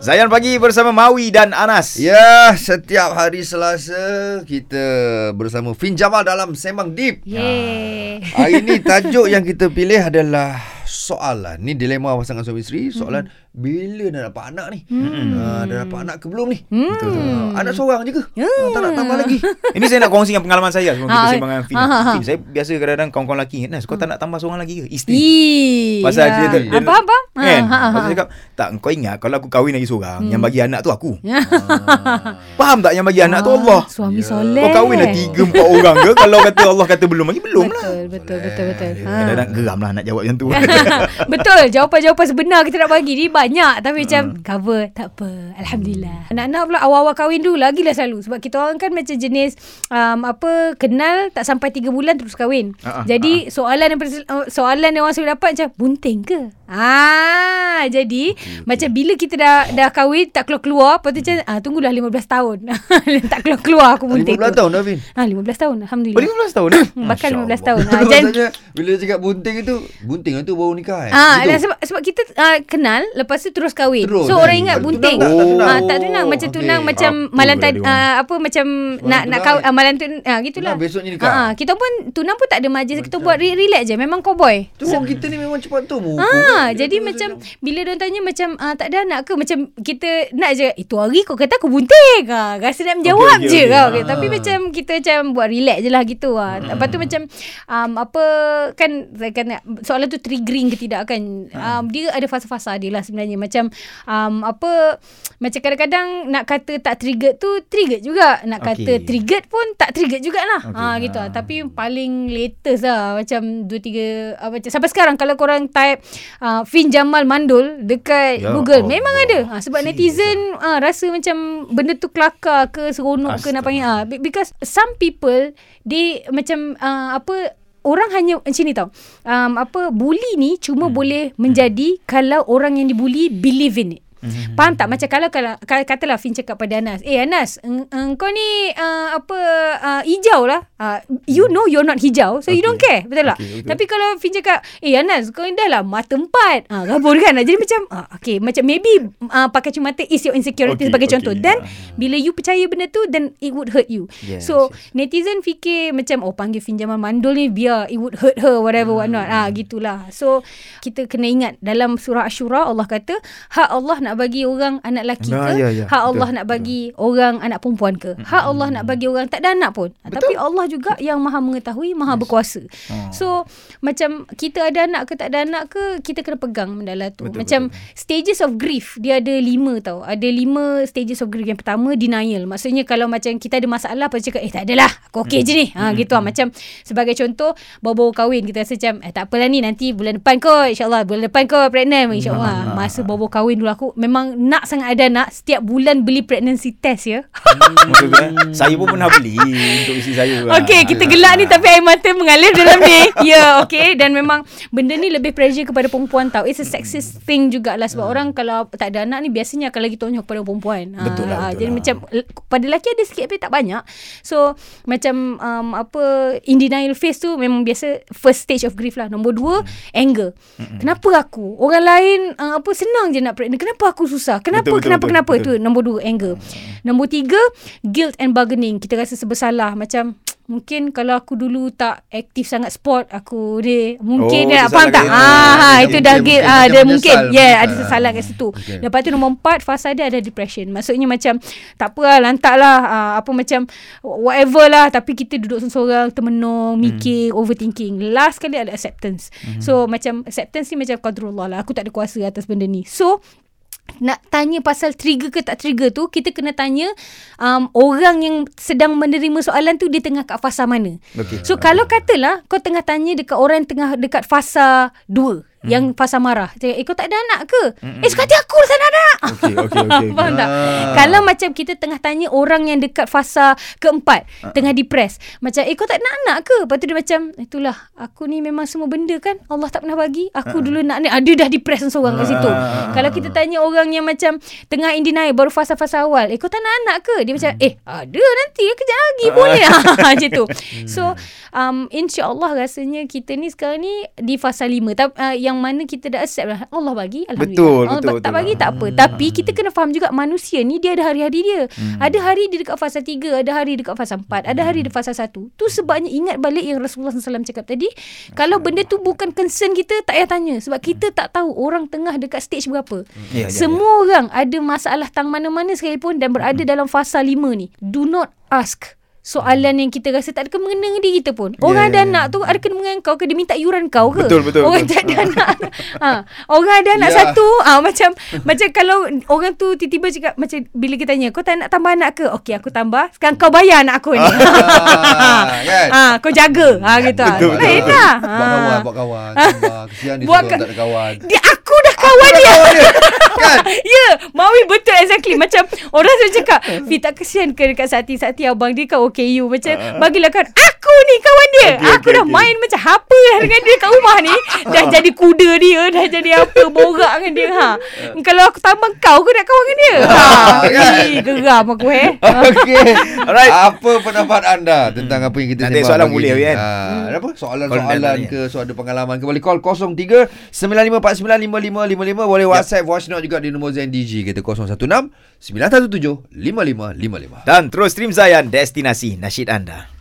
Zayan pagi bersama Mawi dan Anas. Ya, setiap hari Selasa kita bersama Fin Jamal dalam Sembang Deep. Yeay. Hari ini tajuk yang kita pilih adalah soalan. Ni dilema pasangan suami isteri. Soalan hmm. bila dah dapat anak ni? Hmm. Ha, dah dapat anak ke belum ni? Hmm. Betul. Anak seorang je ke? Ha, tak nak tambah lagi. Ini saya nak kongsi dengan pengalaman saya sebelum kita sembang dengan Fin. Fin, saya biasa kadang-kadang kawan-kawan lelaki Nas, kau tak nak tambah seorang lagi ke? Isteri. Ih. Pasal ya. dia, dia, dia Apa apa? Kan? Ha, ha, Pasal ha. dia cakap, tak kau ingat kalau aku kahwin lagi seorang, yang bagi anak tu aku. Ya. Faham tak yang bagi anak tu Allah? Suami Ya. soleh. Kau kahwin dah tiga empat orang ke Kalau kata Allah kata belum lagi Belum lah Betul, betul, betul, betul. Ha. Kadang-kadang geram lah nak jawab macam tu Betul Jawapan-jawapan sebenar Kita nak bagi ni Banyak Tapi macam Cover Tak apa Alhamdulillah Anak-anak pula Awal-awal kahwin dulu Lagilah selalu Sebab kita orang kan Macam jenis um, Apa Kenal Tak sampai 3 bulan Terus kahwin Ah, ah, Jadi soalan yang Soalan yang orang selalu dapat Macam Bunting ke Ah, Jadi Macam bila kita dah Dah kahwin Tak keluar-keluar Lepas tu macam ah, Tunggulah 15 tahun Tak keluar-keluar Aku bunting 15 tu tahun dah Fin. Ah, 15 tahun Oh Alhamdulillah 15 tahun eh Bahkan Masya 15 tahun Allah. ah, Jangan Maksudnya bila cakap bunting itu, bunting itu baru nikah eh? Ah, Gitu? dan sebab sebab kita uh, kenal lepas tu terus kahwin. Terus, so kan? orang ingat Tak bunting. tak? Tak? Ah, tak tunang macam Oh, tunang macam Apa malam tadi uh, apa macam nak nak kau uh, malam tu ah gitulah. Besoknya nikah. Ah, ah, kita pun tunang pun tak ada majlis kita buat re- relax je memang cowboy. Tu so, kita ni memang cepat tu muka. Ah, jadi macam bila dia tanya macam ah, tak ada anak ke macam kita nak je itu hari kau kata aku bunting. Ah, rasa nak menjawab okey, je okey. kau. Ah. Okay. Tapi macam kita macam buat relax je lah gitu ah. Lepas tu macam um, apa kan kan soalan tu triggering ke tidak kan. Um, dia ada fasa-fasa dia lah sebenarnya macam um, apa macam kadang-kadang nak kata tak trigger tu trigger juga. Nak kata Okey. triggered pun tak trigger jugalah. Okay. Ha gitu Ah. lah. Tapi paling latest lah macam 2 3 uh, macam sampai sekarang kalau korang type uh, Fin Jamal Mandul dekat Ya Google Allah. memang ada. Ha, sebab netizen uh, rasa macam benda tu kelakar ke seronok ke nak panggil Be- because some people they macam uh, apa Orang hanya macam ni tau um, Apa Bully ni Cuma hmm. boleh menjadi Kalau orang yang dibully Believe in it Mhm. Faham tak? Macam kalau, kalau, kalau katalah Fin cakap pada Anas, eh Anas, eng, engkau ni uh, apa uh, hijau lah. Uh, you know you're not hijau, so okay. you don't care. Betul tak? Okay, betul. Tapi kalau Fin cakap, eh Anas, kau ni dah lah mata empat. Ah, uh, gabur kan? Jadi macam, uh, okay, macam maybe uh, pakai cermin mata is your insecurity Okay, sebagai okay. contoh. Then, Ah. bila you percaya benda tu, then it would hurt you. Yes, so, yes. netizen fikir macam, oh panggil Fin Jamal Mandul ni biar it would hurt her, whatever, Hmm. whatnot. Ah, gitulah. So, kita kena ingat dalam surah Ashura Allah kata, hak Allah nak bagi orang anak lelaki Ah, ke? ya, ya. Hak Allah Betul, nak bagi orang anak perempuan ke? Hak Allah nak bagi orang tak ada anak pun. Betul. Tapi Allah juga yang Maha mengetahui, Maha berkuasa. Oh. So, macam kita ada anak ke tak ada anak ke, kita kena pegang benda lah tu. Betul, macam betul. stages of grief, dia ada lima tau. Ada lima stages of grief. Yang pertama, denial. Maksudnya kalau macam kita ada masalah, lepas tu cakap, eh tak adalah, aku okey je ni. Ha, gitu lah. Macam sebagai contoh, bawa-bawa kahwin, kita rasa macam, eh tak apalah ni, nanti bulan depan kot, insyaAllah. Bulan depan kot, pregnant, insyaAllah. Masa bawa kahwin dulu, aku memang nak sangat ada anak. Setiap bulan beli pregnancy test ya. Ke? Saya pun pernah beli Untuk isteri saya. Okey, kita gelak ni tapi air mata mengalir dalam ni. Ya, yeah, okey. Dan memang benda ni lebih pressure kepada perempuan tau. It's a sexist thing jugalah sebab Hmm. orang kalau tak ada anak ni biasanya akan lagi tonjok kepada perempuan. Betul lah, Ah, betul Jadi lah. macam pada lelaki ada sikit tapi tak banyak. So, macam um, apa in denial phase tu memang biasa first stage of grief lah. Nombor dua, Hmm. anger. Kenapa aku? Orang lain uh, apa senang je nak pregnant. Kenapa aku susah? Kenapa Betul, betul, kenapa betul, kenapa? betul. Tu nombor dua anger. Nombor tiga, guilt and bargaining. Kita rasa bersalah macam Mungkin kalau aku dulu tak aktif sangat sport aku dia mungkin Oh, dia faham tak? Ah, ha, Dia itu dah guilt. Ah, dia mungkin. menyesal. Yeah, ada Ah. salah kat situ. Okay. Lepas tu nombor empat fasa dia ada depression. Maksudnya macam tak apa lah lantak lah ah, apa macam whatever lah tapi kita duduk seorang termenung, mikir, overthinking. Last kali ada acceptance. So macam acceptance ni macam qadrullah lah. Aku tak ada kuasa atas benda ni. So nak tanya pasal trigger ke tak trigger tu kita kena tanya um, orang yang sedang menerima soalan tu dia tengah kat fasa mana. Okey. So kalau katalah kau tengah tanya dekat orang tengah dekat fasa 2 hmm. yang fasa marah. Cakap, eh kau tak ada anak ke? Hmm. Eh suka hati aku tak ada anak. Okey, okey, okey. Faham tak? Ah. Kalau macam kita tengah tanya orang yang dekat fasa keempat, uh tengah depres. Macam, eh kau tak nak anak ke? Lepas tu dia macam, itulah, aku ni memang semua benda kan Allah tak pernah bagi. Aku uh dulu nak ni. Ah, dia dah depres seorang kat situ. Ah. Kalau kita tanya orang yang macam tengah in denial, baru fasa-fasa awal, eh kau tak nak anak ke? Dia macam, eh ada nanti, kejap lagi boleh. Macam tu. So, um, insyaAllah rasanya kita ni sekarang ni di fasa lima. Tapi uh, yang yang mana kita dah accept lah Allah bagi alhamdulillah. Betul, Allah betul, tak betul. bagi tak apa. Tapi kita kena faham juga manusia ni dia ada hari-hari dia. Hmm. Ada hari dia dekat fasa 3, ada hari dekat fasa 4, ada hari dekat fasa 1. Tu sebabnya ingat balik yang Rasulullah SAW cakap tadi, kalau benda tu bukan concern kita tak payah tanya sebab kita tak tahu orang tengah dekat stage berapa. Ya, ya, Semua orang ada masalah tang mana-mana sekalipun dan berada dalam fasa 5 ni. Do not ask soalan yang kita rasa tak ada kena mengena dengan diri kita pun. Orang Ya, ada ya, anak tu ada kena mengena dengan kau ke dia minta yuran kau ke? Betul, betul, Orang betul. tak ada anak. ha, orang ada anak Ya. satu ah macam macam kalau orang tu tiba-tiba cakap macam bila kita tanya kau tak nak tambah anak ke? Okey aku tambah. Sekarang kau bayar anak aku ni. Ah, kan? ah kau jaga. Ha gitu. ah. Betul, betul, Lain betul. lah. Buat kawan, buat kawan. Sabar. Kesian dia Buat tak ada kawan. Dia aku dah kawan dia. kan? Ya, Mawi betul exactly. Macam orang selalu cakap, Fi tak kesian ke dekat Sati? Sati abang dia kan OKU. Macam bagilah kan, aku ni kawan dia. Okay, aku okay, dah okay. main macam apa lah dengan dia kat rumah ni. Dah jadi kuda dia, dah jadi apa, borak dengan dia. Ha. Kalau aku tambah kau, aku nak kawan dengan dia. Ha. kan? Ih, geram aku eh. Okey. Alright. Apa pendapat anda tentang apa yang kita Nanti sembang soalan boleh, kan? Ah, ada apa? Soalan-soalan ke soalan pengalaman ke boleh call 03 95495555 boleh WhatsApp voice note juga di nombor ZNDG kita 016 917 5555. Dan terus stream Zayan Destinasi Nasyid anda